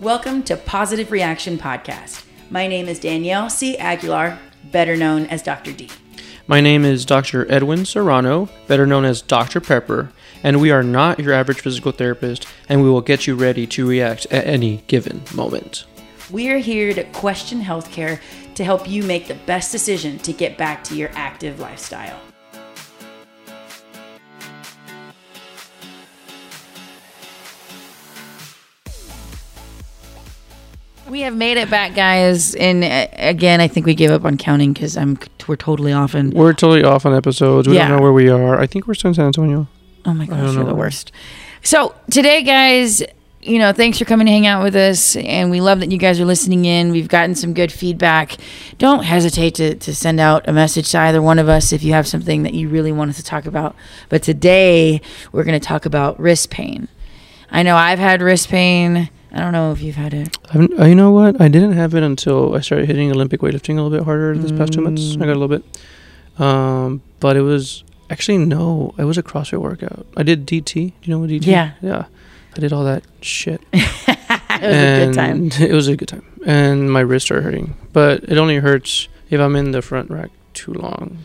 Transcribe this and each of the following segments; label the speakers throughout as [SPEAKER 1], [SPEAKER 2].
[SPEAKER 1] Welcome to Positive Reaction Podcast. My name is Danielle C. Aguilar, better known as Dr. D.
[SPEAKER 2] My name is Dr. Edwin Serrano, better known as Dr. Pepper, and we are not your average physical therapist, and we will get you ready to react at any given moment.
[SPEAKER 1] We are here to question healthcare to help you make the best decision to get back to your active lifestyle. We have made it back, guys. And uh, again, I think we gave up on counting because I'm we're totally off. And
[SPEAKER 2] We're totally off on episodes. We
[SPEAKER 1] Yeah.
[SPEAKER 2] don't know where we are. I think we're still in San Antonio.
[SPEAKER 1] oh my gosh,
[SPEAKER 2] don't
[SPEAKER 1] you're the worst. So today, guys, you know, thanks for coming to hang out with us, and we love that you guys are listening in. We've gotten some good feedback. Don't hesitate to to send out a message to either one of us if you have something that you really want us to talk about. But today, we're going to talk about wrist pain. I know I've had wrist pain. I don't know if you've had it.
[SPEAKER 2] I've, uh, you know what? I didn't have it until I started hitting Olympic weightlifting a little bit harder this past two months. I got a little bit. Um, but it was actually no, it was a CrossFit workout. I did DT. Do you know what DT?
[SPEAKER 1] Yeah.
[SPEAKER 2] Yeah. I did all that shit.
[SPEAKER 1] it was a good time.
[SPEAKER 2] And It was a good time. And my wrists are hurting. But it only hurts if I'm in the front rack too long.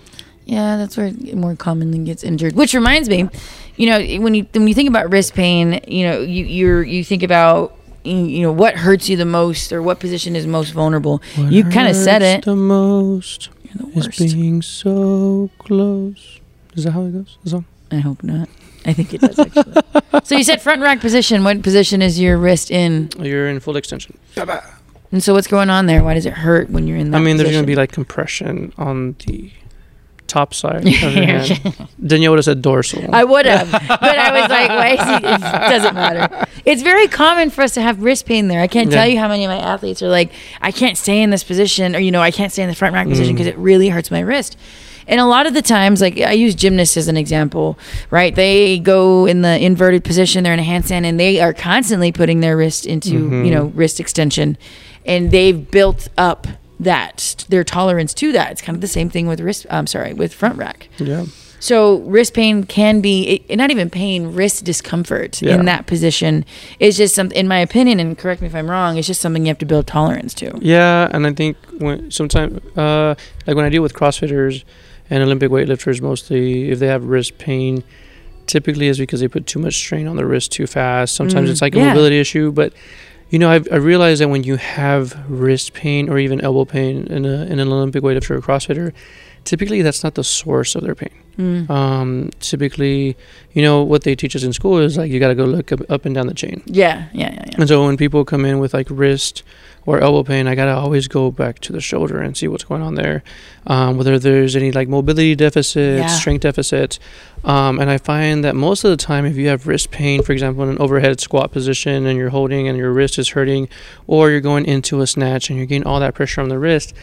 [SPEAKER 1] Yeah, that's where it more commonly gets injured. Which reminds me, you know, when you when you think about wrist pain, you know, you you're you think about you know what hurts you the most or what position is most vulnerable.
[SPEAKER 2] What
[SPEAKER 1] you kind of said
[SPEAKER 2] hurts
[SPEAKER 1] it.
[SPEAKER 2] The most
[SPEAKER 1] You're the
[SPEAKER 2] is being so close. Is that how it goes? The song?
[SPEAKER 1] I hope not. I think it does actually. so you said front rack position. What position is your wrist in?
[SPEAKER 2] You're in full extension.
[SPEAKER 1] And so what's going on there? Why does it hurt when you're in that?
[SPEAKER 2] I mean, there's going to be like compression on the top side hand. Danielle would have said dorsal.
[SPEAKER 1] I would have, but I was like, why? It doesn't matter. It's very common for us to have wrist pain there. I can't tell you how many of my athletes are like, I can't stay in this position, or you know, I can't stay in the front rack position
[SPEAKER 2] Mm.
[SPEAKER 1] because it really hurts my wrist. And a lot of the times, like I use gymnasts as an example, right? They go in the inverted position, they're in a handstand, and they are constantly putting their wrist into,
[SPEAKER 2] Mm-hmm.
[SPEAKER 1] you know, wrist extension, and they've built up that their tolerance to that. It's kind of the same thing with wrist. I'm sorry, with front rack.
[SPEAKER 2] yeah.
[SPEAKER 1] So wrist pain can be it, not even pain, wrist discomfort
[SPEAKER 2] Yeah.
[SPEAKER 1] in that position is just something. In my opinion, and correct me if I'm wrong, it's just something you have to build tolerance to.
[SPEAKER 2] Yeah, and I think when sometimes, uh, like when I deal with CrossFitters and Olympic weightlifters, mostly if they have wrist pain, typically is because they put too much strain on the wrist too fast. Sometimes
[SPEAKER 1] Mm,
[SPEAKER 2] it's like a
[SPEAKER 1] yeah.
[SPEAKER 2] mobility issue, but you know, I've, I realized that when you have wrist pain or even elbow pain in, a, in an Olympic weightlifter or CrossFitter, typically that's not the source of their pain.
[SPEAKER 1] Mm.
[SPEAKER 2] Um, typically, you know, what they teach us in school is like you got to go look up, up and down the chain.
[SPEAKER 1] Yeah, yeah, yeah, yeah.
[SPEAKER 2] And so when people come in with like wrist or elbow pain, I gotta always go back to the shoulder and see what's going on there, um, whether there's any like mobility deficits,
[SPEAKER 1] Yeah.
[SPEAKER 2] strength deficits. Um, and I find that most of the time, if you have wrist pain, for example, in an overhead squat position and you're holding and your wrist is hurting, or you're going into a snatch and you're getting all that pressure on the wrist,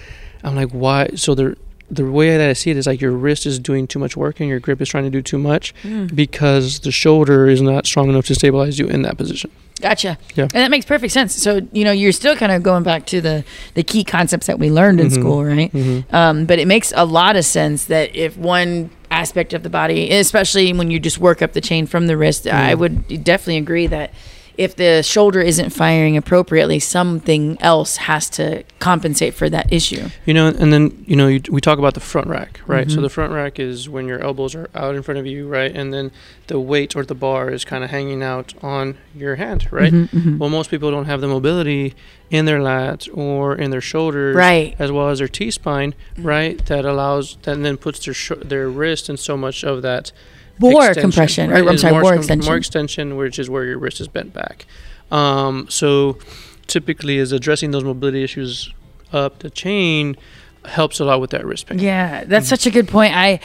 [SPEAKER 2] I'm like, why? So the the way that I see it is like your wrist is doing too much work and your grip is trying to do too much
[SPEAKER 1] Mm.
[SPEAKER 2] because the shoulder is not strong enough to stabilize you in that position.
[SPEAKER 1] Gotcha.
[SPEAKER 2] Yeah.
[SPEAKER 1] And that makes perfect sense. So you know, you're still kind of going back to the the key concepts that we learned in
[SPEAKER 2] Mhm.
[SPEAKER 1] school, right?
[SPEAKER 2] Mm-hmm.
[SPEAKER 1] Um, but it makes a lot of sense that if one aspect of the body, especially when you just work up the chain from the wrist, I
[SPEAKER 2] Mm.
[SPEAKER 1] would definitely agree that if the shoulder isn't firing appropriately, something else has to compensate for that issue.
[SPEAKER 2] You know, and then you know you, we talk about the front rack, right? So
[SPEAKER 1] Mhm.
[SPEAKER 2] the front rack is when your elbows are out in front of you, right, and then the weight or the bar is kind of hanging out on your hand, right?
[SPEAKER 1] Mhm, mhm.
[SPEAKER 2] Well, most people don't have the mobility in their lats or in their shoulders,
[SPEAKER 1] Right.
[SPEAKER 2] as well as their T spine,
[SPEAKER 1] Mm-hmm.
[SPEAKER 2] right? That allows that then puts their sh- their wrist in so much of that
[SPEAKER 1] Bore
[SPEAKER 2] extension,
[SPEAKER 1] compression,
[SPEAKER 2] right?
[SPEAKER 1] or I'm sorry,
[SPEAKER 2] more
[SPEAKER 1] extension.
[SPEAKER 2] More extension, which is where your wrist is bent back. Um, so typically, is addressing those mobility issues up the chain helps a lot with that wrist pain.
[SPEAKER 1] Yeah, that's
[SPEAKER 2] Mm-hmm.
[SPEAKER 1] such a good point. I,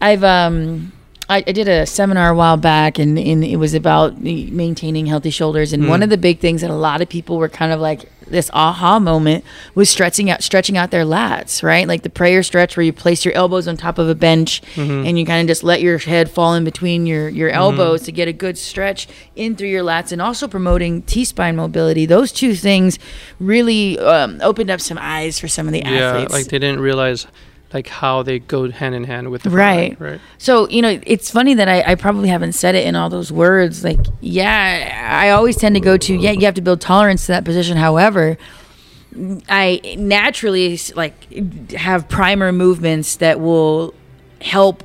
[SPEAKER 1] I've um, I, I did a seminar a while back, and, and it was about maintaining healthy shoulders. And one
[SPEAKER 2] Mm.
[SPEAKER 1] of the big things that a lot of people were kind of like this aha moment was stretching out, stretching out their lats, right? Like the prayer stretch where you place your elbows on top of a bench,
[SPEAKER 2] Mm-hmm.
[SPEAKER 1] and you kind of just let your head fall in between your your elbows to get a good stretch in through your lats, and also promoting T spine mobility. Those two things really um, opened up some eyes for some of the
[SPEAKER 2] Yeah,
[SPEAKER 1] athletes.
[SPEAKER 2] like they didn't realize like how they go hand in hand with the
[SPEAKER 1] Right.
[SPEAKER 2] rack, right.
[SPEAKER 1] So, you know, it's funny that I, I probably haven't said it in all those words. Like, yeah, I always tend to go to, yeah, you have to build tolerance to that position. However, I naturally like have primer movements that will help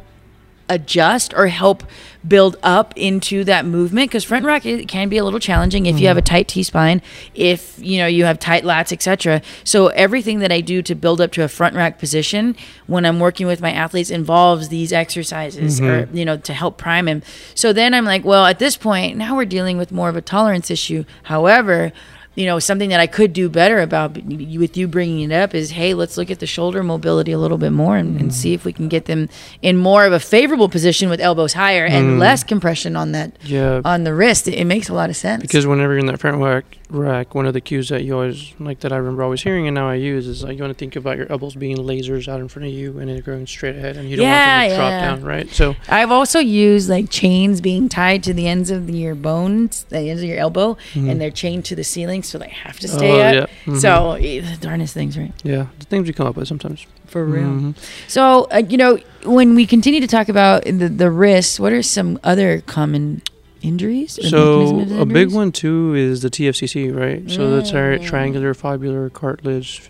[SPEAKER 1] adjust or help build up into that movement because front rack it can be a little challenging if you have a mm-hmm. tight T spine, if you know you have tight lats, etc. So everything that I do to build up to a front rack position when I'm working with my athletes involves these exercises or mm-hmm. you know to help prime him. So then I'm like, well, at this point now we're dealing with more of a tolerance issue. However, you know something that I could do better about with you bringing it up is hey let's look at the shoulder mobility a little bit more and, and see if we can get them in more of a favorable position with elbows higher and mm. less compression on that
[SPEAKER 2] Yeah.
[SPEAKER 1] on the wrist. It, it makes a lot of sense.
[SPEAKER 2] Because whenever you're in that front rack, rack, one of the cues that you always like that I remember always hearing and now I use is like you want to think about your elbows being lasers out in front of you and then going straight ahead, and you don't
[SPEAKER 1] Yeah,
[SPEAKER 2] want them to drop down, right? So
[SPEAKER 1] I've also used like chains being tied to the ends of your bones, the ends of your elbow, and mm. they're chained to the ceiling, so they have to stay
[SPEAKER 2] Mm-hmm. Oh,
[SPEAKER 1] up.
[SPEAKER 2] yeah. Mhm.
[SPEAKER 1] So the darnest things, right?
[SPEAKER 2] yeah, the things we come up with sometimes.
[SPEAKER 1] For real.
[SPEAKER 2] Mhm.
[SPEAKER 1] So uh, you know, when we continue to talk about the the what are some other common injuries?
[SPEAKER 2] So
[SPEAKER 1] of
[SPEAKER 2] a big one too is the TFCC, right? So the tri-
[SPEAKER 1] Mm.
[SPEAKER 2] triangular fibular cartilage.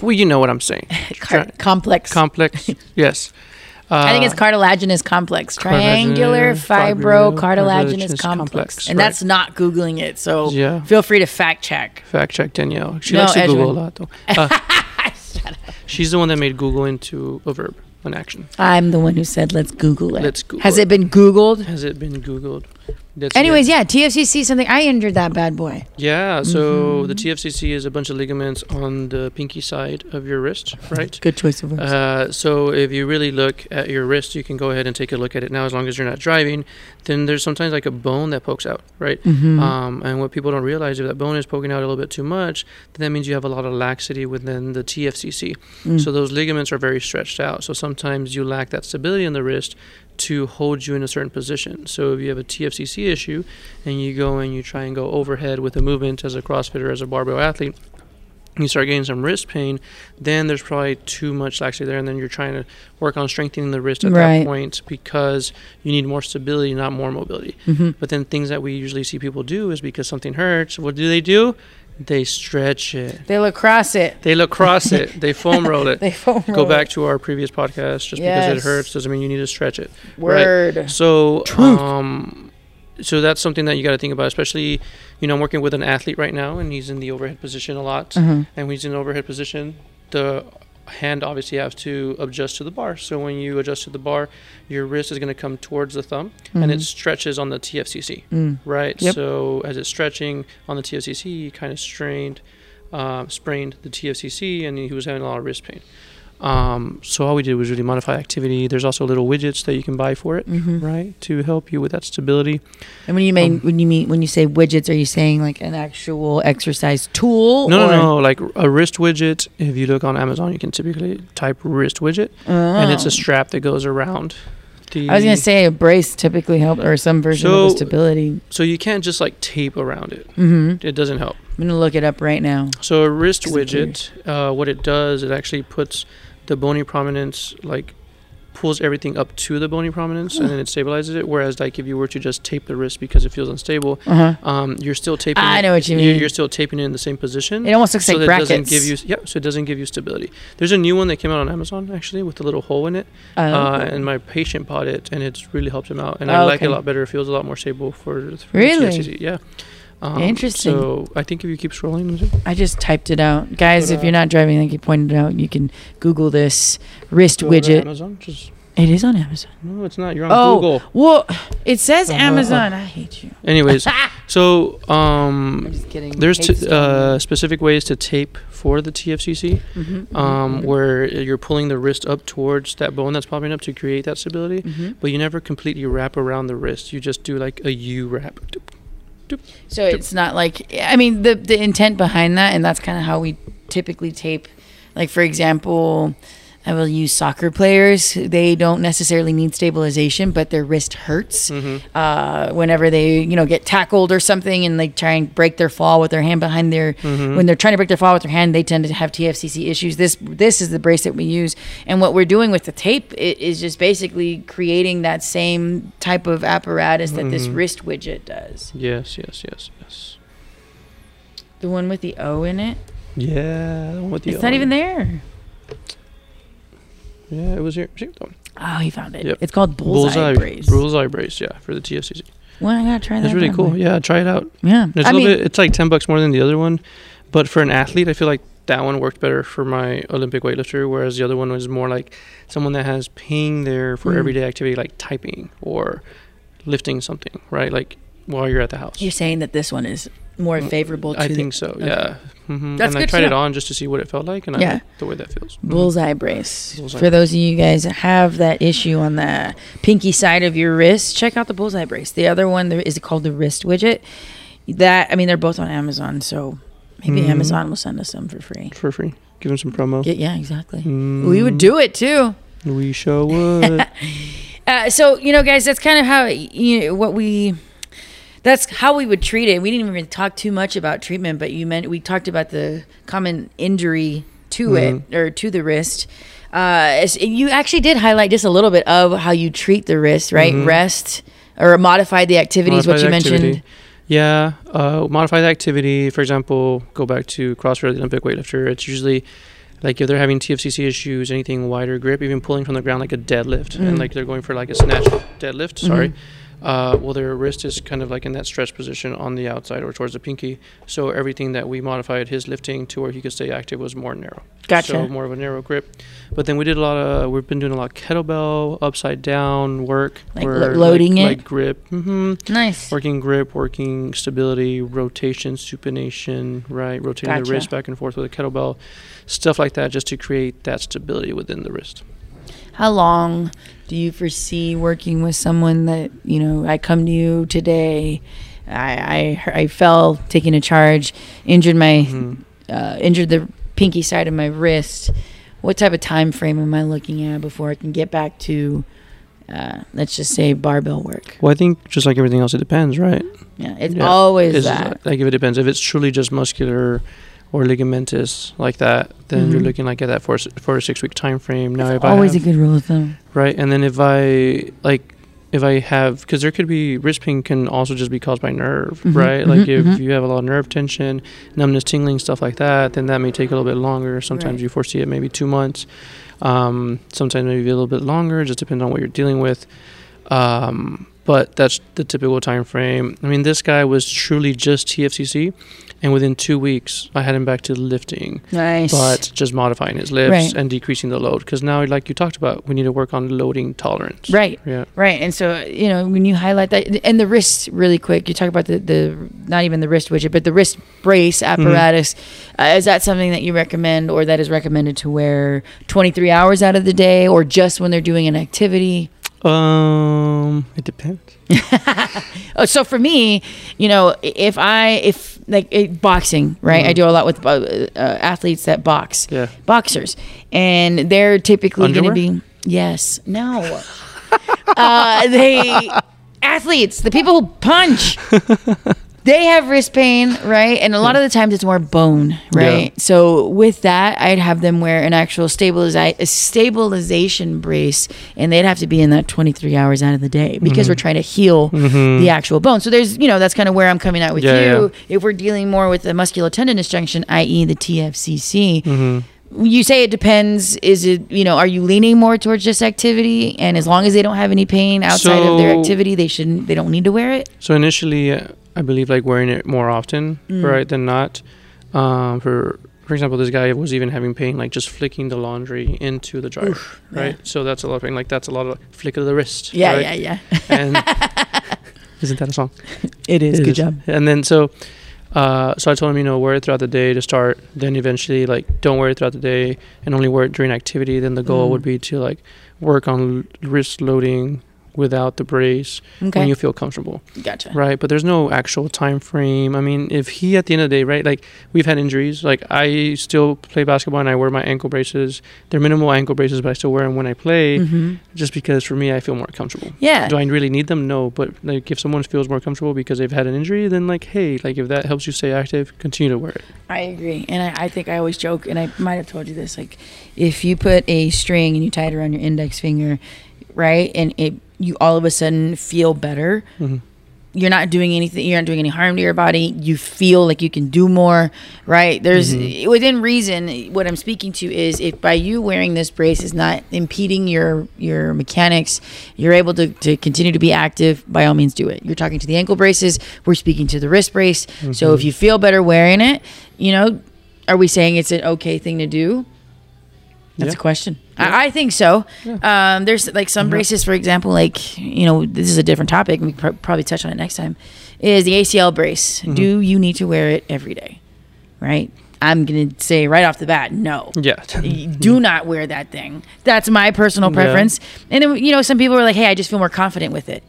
[SPEAKER 2] Well, you know what I'm saying.
[SPEAKER 1] Car-
[SPEAKER 2] Tri-
[SPEAKER 1] complex.
[SPEAKER 2] complex. yes. Uh,
[SPEAKER 1] I think it's cartilaginous complex, triangular
[SPEAKER 2] Cartilaginous,
[SPEAKER 1] fibro
[SPEAKER 2] fibro-
[SPEAKER 1] cartilaginous
[SPEAKER 2] cartilaginous
[SPEAKER 1] complex,
[SPEAKER 2] complex,
[SPEAKER 1] and
[SPEAKER 2] right.
[SPEAKER 1] that's not googling it. So
[SPEAKER 2] Yeah.
[SPEAKER 1] feel free to fact check.
[SPEAKER 2] Fact check Danielle. She
[SPEAKER 1] No,
[SPEAKER 2] likes to Google a lot though. Uh, she's the one that made Google into a verb, an action.
[SPEAKER 1] I'm the one who said let's Google it.
[SPEAKER 2] Let's Google
[SPEAKER 1] Has
[SPEAKER 2] it.
[SPEAKER 1] it been Googled?
[SPEAKER 2] Has it been Googled? That's
[SPEAKER 1] Anyways, yeah, TFCC something. I injured that bad boy.
[SPEAKER 2] Yeah. So the
[SPEAKER 1] Mm-hmm.
[SPEAKER 2] TFCC is a bunch of ligaments on the pinky side of your wrist, right?
[SPEAKER 1] Good choice of words.
[SPEAKER 2] Uh, so if you really look at your wrist, you can go ahead and take a look at it now. As long as you're not driving, then there's sometimes like a bone that pokes out, right?
[SPEAKER 1] Mhm.
[SPEAKER 2] Um, and what people don't realize if that bone is poking out a little bit too much, then that means you have a lot of laxity within the TFCC.
[SPEAKER 1] Mm.
[SPEAKER 2] So those ligaments are very stretched out. So sometimes you lack that stability in the wrist to hold you in a certain position. So if you have a TFCC issue and you go and you try and go overhead with a movement as a CrossFitter, as a barbell athlete, you start getting some wrist pain, then there's probably too much laxity there, and then you're trying to work on strengthening the wrist at
[SPEAKER 1] Right.
[SPEAKER 2] that point because you need more stability, not more mobility.
[SPEAKER 1] Mhm.
[SPEAKER 2] But then things that we usually see people do is because something hurts, what do they do? They stretch it.
[SPEAKER 1] They lacrosse it.
[SPEAKER 2] They lacrosse it. They foam roll it.
[SPEAKER 1] They foam roll
[SPEAKER 2] Go
[SPEAKER 1] back
[SPEAKER 2] to our previous podcast. Just because it hurts doesn't mean you need to stretch it.
[SPEAKER 1] Word.
[SPEAKER 2] So,
[SPEAKER 1] Truth.
[SPEAKER 2] um, so that's something that you got to think about, especially, you know, I'm working with an athlete right now, and he's in the overhead position a lot.
[SPEAKER 1] Mhm.
[SPEAKER 2] And when he's in overhead position, the hand obviously has to adjust to the bar. So when you adjust to the bar, your wrist is going to come towards the thumb, and it
[SPEAKER 1] Mhm.
[SPEAKER 2] stretches on the TFCC,
[SPEAKER 1] Mm.
[SPEAKER 2] right?
[SPEAKER 1] Yep.
[SPEAKER 2] So as it's stretching on the TFCC, he kind of strained, uh, sprained the TFCC, and he was having a lot of wrist pain. Um, so all we did was really modify activity. There's also little widgets that you can buy for it,
[SPEAKER 1] Mhm.
[SPEAKER 2] right, to help you with that stability.
[SPEAKER 1] And when you mean
[SPEAKER 2] Um,
[SPEAKER 1] when you mean when you say widgets, are you saying like an actual exercise tool?
[SPEAKER 2] No,
[SPEAKER 1] or-
[SPEAKER 2] no, no. Like a wrist widget. If you look on Amazon, you can typically type wrist widget, and it's
[SPEAKER 1] Oh.
[SPEAKER 2] a strap that goes around. The,
[SPEAKER 1] I was gonna say a brace typically help or some version of
[SPEAKER 2] So-
[SPEAKER 1] a stability.
[SPEAKER 2] So you can't just like tape around it.
[SPEAKER 1] Mm-hmm.
[SPEAKER 2] It doesn't help.
[SPEAKER 1] I'm gonna look it up right now.
[SPEAKER 2] So a wrist widget, uh, what it does, it actually puts the bony prominence like pulls everything up to the bony prominence and then it stabilizes it. Whereas like if you were to just tape the wrist because it feels unstable,
[SPEAKER 1] Uh huh.
[SPEAKER 2] um, you're still taping.
[SPEAKER 1] I
[SPEAKER 2] it,
[SPEAKER 1] know what you mean.
[SPEAKER 2] You're still taping it in the same position.
[SPEAKER 1] It almost looks
[SPEAKER 2] so
[SPEAKER 1] like brackets.
[SPEAKER 2] it doesn't give you yeah so it doesn't give you stability there's a new one that came out on amazon actually with a little hole in it
[SPEAKER 1] Oh.
[SPEAKER 2] uh, and my patient bought it and it's really helped him out and i
[SPEAKER 1] Oh,
[SPEAKER 2] like it a lot better it feels a lot more stable for, for
[SPEAKER 1] Really?
[SPEAKER 2] Yeah um,
[SPEAKER 1] Interesting.
[SPEAKER 2] so i think if you keep scrolling let me see.
[SPEAKER 1] I just typed it out, guys.
[SPEAKER 2] Go
[SPEAKER 1] If you're not driving, like you pointed out, you can Google this wrist widget.
[SPEAKER 2] amazon just
[SPEAKER 1] It is on Amazon.
[SPEAKER 2] no it's not you're on
[SPEAKER 1] Oh,
[SPEAKER 2] google
[SPEAKER 1] well, it says
[SPEAKER 2] Uh,
[SPEAKER 1] Amazon. I hate you.
[SPEAKER 2] anyways so um
[SPEAKER 1] I'm just kidding.
[SPEAKER 2] there's t- uh, specific ways to tape for the TFCC,
[SPEAKER 1] Mhm,
[SPEAKER 2] um,
[SPEAKER 1] mhm,
[SPEAKER 2] where you're pulling the wrist up towards that bone that's popping up to create that stability.
[SPEAKER 1] mhm.
[SPEAKER 2] but you never completely wrap around the wrist. You just do like a U wrap.
[SPEAKER 1] So it's not like I mean the the intent behind that, and that's kind of how we typically tape. Like for example, I will use soccer players. They don't necessarily need stabilization, but their wrist hurts
[SPEAKER 2] Mm-hmm.
[SPEAKER 1] uh, whenever they, you know, get tackled or something, and they try and break their fall with their hand behind their.
[SPEAKER 2] Mm-hmm.
[SPEAKER 1] When they're trying to break their fall with their hand, they tend to have TFCC issues. This this is the brace that we use, and what we're doing with the tape is just basically creating that same type of apparatus that this
[SPEAKER 2] Mhm.
[SPEAKER 1] wrist widget does.
[SPEAKER 2] Yes, yes, yes, yes.
[SPEAKER 1] The one with the O in it.
[SPEAKER 2] Yeah, the one with the
[SPEAKER 1] it's not even there.
[SPEAKER 2] Yeah, it was here. That one.
[SPEAKER 1] Oh, he found it.
[SPEAKER 2] Yep.
[SPEAKER 1] It's called bullseye, brace.
[SPEAKER 2] bullseye brace. Yeah, for the TFCC.
[SPEAKER 1] Well, I gotta try that.
[SPEAKER 2] It's really cool. Yeah, try it out.
[SPEAKER 1] Yeah.
[SPEAKER 2] It's
[SPEAKER 1] I
[SPEAKER 2] a
[SPEAKER 1] mean,
[SPEAKER 2] bit. It's like ten bucks more than the other one, but for an athlete, I feel like that one worked better for my Olympic weightlifter, whereas the other one was more like someone that has pain there for
[SPEAKER 1] Mm.
[SPEAKER 2] everyday activity, like typing or lifting something, right? Like while you're at the house.
[SPEAKER 1] you're saying that this one is more favorable to
[SPEAKER 2] I
[SPEAKER 1] the
[SPEAKER 2] think so.
[SPEAKER 1] okay.
[SPEAKER 2] Yeah. hmm
[SPEAKER 1] That's
[SPEAKER 2] and I
[SPEAKER 1] good to
[SPEAKER 2] tried it on just to see what it felt like, and
[SPEAKER 1] Yeah.
[SPEAKER 2] I like the way that feels. Mhm.
[SPEAKER 1] bullseye brace.
[SPEAKER 2] Bullseye.
[SPEAKER 1] For those of you guys that have that issue on the pinky side of your wrist, check out the bullseye brace. The other one there is called the wrist widget. That I mean, they're both on Amazon, so maybe
[SPEAKER 2] Mhm.
[SPEAKER 1] Amazon will send us some for free.
[SPEAKER 2] for free. Give them some promo.
[SPEAKER 1] Yeah, yeah exactly.
[SPEAKER 2] Mm,
[SPEAKER 1] We would do it too.
[SPEAKER 2] We sure would.
[SPEAKER 1] Uh, so you know, guys, that's kind of how you know, what we. That's how we would treat it. We didn't even talk too much about treatment, but you meant we talked about the common injury to
[SPEAKER 2] Mhm.
[SPEAKER 1] it or to the wrist. Uh, you actually did highlight just a little bit of how you treat the wrist, right?
[SPEAKER 2] Mhm.
[SPEAKER 1] Rest or modify the activities. what you
[SPEAKER 2] the
[SPEAKER 1] mentioned.
[SPEAKER 2] activity. Yeah, uh, modify the activity. For example, go back to CrossFit Olympic weightlifter. It's usually like if they're having TFCC issues, anything wider grip, even pulling from the ground like a deadlift,
[SPEAKER 1] Mm.
[SPEAKER 2] and like they're going for like a snatch deadlift. Sorry. Uh, well, their wrist is kind of like in that stretch position on the outside or towards the pinky. So everything that we modified his lifting to where he could stay active was more narrow.
[SPEAKER 1] Gotcha.
[SPEAKER 2] So more of a narrow grip. But then we did a lot of. We've been doing a lot of kettlebell, upside down work.
[SPEAKER 1] Like lo- loading
[SPEAKER 2] like,
[SPEAKER 1] it?
[SPEAKER 2] like grip. hmm
[SPEAKER 1] nice.
[SPEAKER 2] Working grip, working stability, rotation, supination, right? Rotating
[SPEAKER 1] Gotcha.
[SPEAKER 2] the wrist back and forth with a kettlebell, stuff like that, just to create that stability within the wrist.
[SPEAKER 1] How long do you foresee working with someone that you know? I come to you today. I I, I fell taking a charge, injured my
[SPEAKER 2] Mhm.
[SPEAKER 1] uh, injured the pinky side of my wrist. What type of time frame am I looking at before I can get back to, uh, let's just say, barbell work?
[SPEAKER 2] Well, I think just like everything else, it depends, right?
[SPEAKER 1] Yeah, it's
[SPEAKER 2] Yeah,
[SPEAKER 1] always
[SPEAKER 2] It's
[SPEAKER 1] that.
[SPEAKER 2] like if it depends. If it's truly just muscular or ligamentous like that, then you're
[SPEAKER 1] Mhm.
[SPEAKER 2] looking like at that four, four to six week time frame. Now,
[SPEAKER 1] It's
[SPEAKER 2] if
[SPEAKER 1] always
[SPEAKER 2] I
[SPEAKER 1] a
[SPEAKER 2] have,
[SPEAKER 1] good rule of thumb.
[SPEAKER 2] right, and then if I like, if I have, because there could be wrist pain can also just be caused by nerve,
[SPEAKER 1] Mhm,
[SPEAKER 2] right?
[SPEAKER 1] mhm,
[SPEAKER 2] Like if
[SPEAKER 1] mhm.
[SPEAKER 2] you have a lot of nerve tension, numbness, tingling, stuff like that, then that may take a little bit longer. Sometimes
[SPEAKER 1] Right.
[SPEAKER 2] you foresee it maybe two months. Um, sometimes maybe a little bit longer. Just depends on what you're dealing with. Um, but that's the typical time frame. I mean, this guy was truly just TFCC, and within two weeks, I had him back to lifting,
[SPEAKER 1] Nice.
[SPEAKER 2] but just modifying his lifts
[SPEAKER 1] Right.
[SPEAKER 2] and decreasing the load. Because now, like you talked about, we need to work on loading tolerance.
[SPEAKER 1] right.
[SPEAKER 2] Yeah.
[SPEAKER 1] Right, and so you know when you highlight that, and the wrist really quick, you talk about the the not even the wrist widget, but the wrist brace
[SPEAKER 2] Mm-hmm.
[SPEAKER 1] apparatus. Uh, is that something that you recommend, or that is recommended to wear 23 hours out of the day, or just when they're doing an activity?
[SPEAKER 2] Um, it depends.
[SPEAKER 1] Oh, so for me, you know, if I if like it, boxing, right? I
[SPEAKER 2] Mhm.
[SPEAKER 1] do a lot with uh, uh, athletes that box,
[SPEAKER 2] Yeah.
[SPEAKER 1] boxers, and they're typically going to be yes, no, uh, they athletes, the people who punch. They have wrist pain, right? And a lot of the times it's more bone, right?
[SPEAKER 2] Yeah.
[SPEAKER 1] So with that, I'd have them wear an actual stabilizi- a stabilization brace, and they'd have to be in that 23 hours out of the day because we're trying to heal
[SPEAKER 2] Mhm.
[SPEAKER 1] the actual bone. So there's, you know, that's kind of where I'm coming out with
[SPEAKER 2] Yeah,
[SPEAKER 1] you.
[SPEAKER 2] yeah.
[SPEAKER 1] If we're dealing more with the musculotendinous junction, i.e., the TFCC,
[SPEAKER 2] hmm
[SPEAKER 1] you say it depends. Is it, you know, are you leaning more towards just activity? And as long as they don't have any pain outside of their activity, they shouldn't, they don't need to wear it.
[SPEAKER 2] So initially, uh, I believe like wearing it more often,
[SPEAKER 1] Mm.
[SPEAKER 2] right, than not. Um, for for example, this guy was even having pain like just flicking the laundry into the dryer, right? So that's a lot of pain. Like that's a lot of flick of the wrist.
[SPEAKER 1] Yeah,
[SPEAKER 2] right?
[SPEAKER 1] yeah, yeah.
[SPEAKER 2] And isn't that a song?
[SPEAKER 1] It is.
[SPEAKER 2] It
[SPEAKER 1] Good
[SPEAKER 2] is.
[SPEAKER 1] job.
[SPEAKER 2] And then so, uh, so I told him, you know, wear it throughout the day to start. Then eventually, like, don't wear it throughout the day and only wear it during activity. Then the goal
[SPEAKER 1] Mm.
[SPEAKER 2] would be to like work on l- wrist loading, without the brace
[SPEAKER 1] Okay.
[SPEAKER 2] when you feel comfortable.
[SPEAKER 1] Gotcha.
[SPEAKER 2] Right, but there's no actual time frame. I mean, if he at the end of the day, right, like we've had injuries. Like I still play basketball and I wear my ankle braces. They're minimal ankle braces, but I still wear them when I play,
[SPEAKER 1] hmm
[SPEAKER 2] just because for me I feel more comfortable.
[SPEAKER 1] Yeah.
[SPEAKER 2] Do I really need them? No, but like if someone feels more comfortable because they've had an injury, then like hey, like if that helps you stay active, continue to wear it.
[SPEAKER 1] I agree, and I, I think I always joke, and I might have told you this. Like, if you put a string and you tie it around your index finger, right, and it you all of a sudden feel better.
[SPEAKER 2] hmm
[SPEAKER 1] You're not doing anything. You're not doing any harm to your body. You feel like you can do more, right? There's
[SPEAKER 2] Mhm.
[SPEAKER 1] within reason. What I'm speaking to is if by you wearing this brace is not impeding your your mechanics, you're able to, to continue to be active. By all means, do it. You're talking to the ankle braces. We're speaking to the wrist brace. So if you feel better wearing it, you know, are we saying it's an okay thing to do? That's
[SPEAKER 2] Yeah.
[SPEAKER 1] a question.
[SPEAKER 2] Yeah.
[SPEAKER 1] I, I think so.
[SPEAKER 2] Yeah.
[SPEAKER 1] Um, there's like some
[SPEAKER 2] Mhm.
[SPEAKER 1] braces, for example, like you know, this is a different topic. and We prob- probably touch on it next time. Is the ACL brace?
[SPEAKER 2] Mhm.
[SPEAKER 1] Do you need to wear it every day? Right. I'm gonna say right off the bat, no.
[SPEAKER 2] Yeah.
[SPEAKER 1] Do not wear that thing. That's my personal
[SPEAKER 2] Yeah.
[SPEAKER 1] preference. And then, you know, some people are like, "Hey, I just feel more confident with it."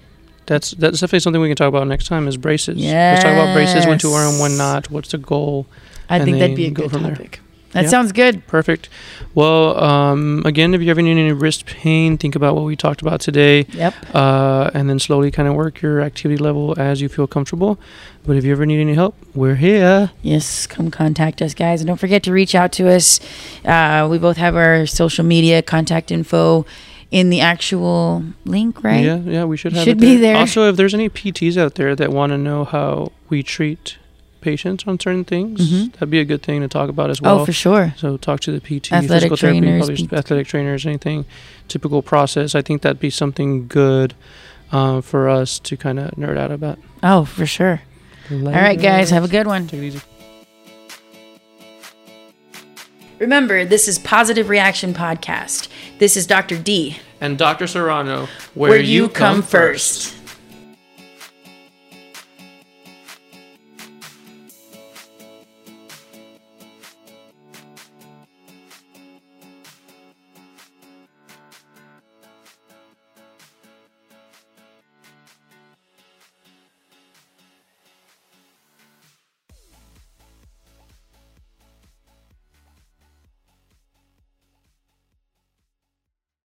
[SPEAKER 2] That's that's definitely something we can talk about next time is braces. Yeah. Let's talk about braces, when to wear them, when not, what's the goal.
[SPEAKER 1] I think that'd be a good
[SPEAKER 2] topic. there.
[SPEAKER 1] That
[SPEAKER 2] Yeah.
[SPEAKER 1] sounds good.
[SPEAKER 2] Perfect. Well, um, again, if you're having any wrist pain, think about what we talked about today,
[SPEAKER 1] Yep.
[SPEAKER 2] uh, and then slowly kind of work your activity level as you feel comfortable. But if you ever need any help, we're here.
[SPEAKER 1] Yes, come contact us, guys. And don't forget to reach out to us. Uh, we both have our social media contact info in the actual link, right?
[SPEAKER 2] Yeah, yeah, we should have
[SPEAKER 1] Should
[SPEAKER 2] it
[SPEAKER 1] be there.
[SPEAKER 2] Also, if there's any PTs out there that want to know how we treat patients on certain things,
[SPEAKER 1] Mhm.
[SPEAKER 2] that'd be a good thing to talk about as well.
[SPEAKER 1] oh, for sure.
[SPEAKER 2] So talk to the PT,
[SPEAKER 1] Athletic
[SPEAKER 2] physical therapy,
[SPEAKER 1] trainers,
[SPEAKER 2] probably
[SPEAKER 1] PT.
[SPEAKER 2] athletic trainers, anything, typical process. I think that'd be something good uh, for us to kind of nerd out about.
[SPEAKER 1] Oh, for sure. All right, guys, have a good one.
[SPEAKER 2] Take it easy.
[SPEAKER 1] Remember, this is Positive Reaction Podcast. This is Dr. D,
[SPEAKER 2] And Dr. Serrano,
[SPEAKER 1] where, you come first.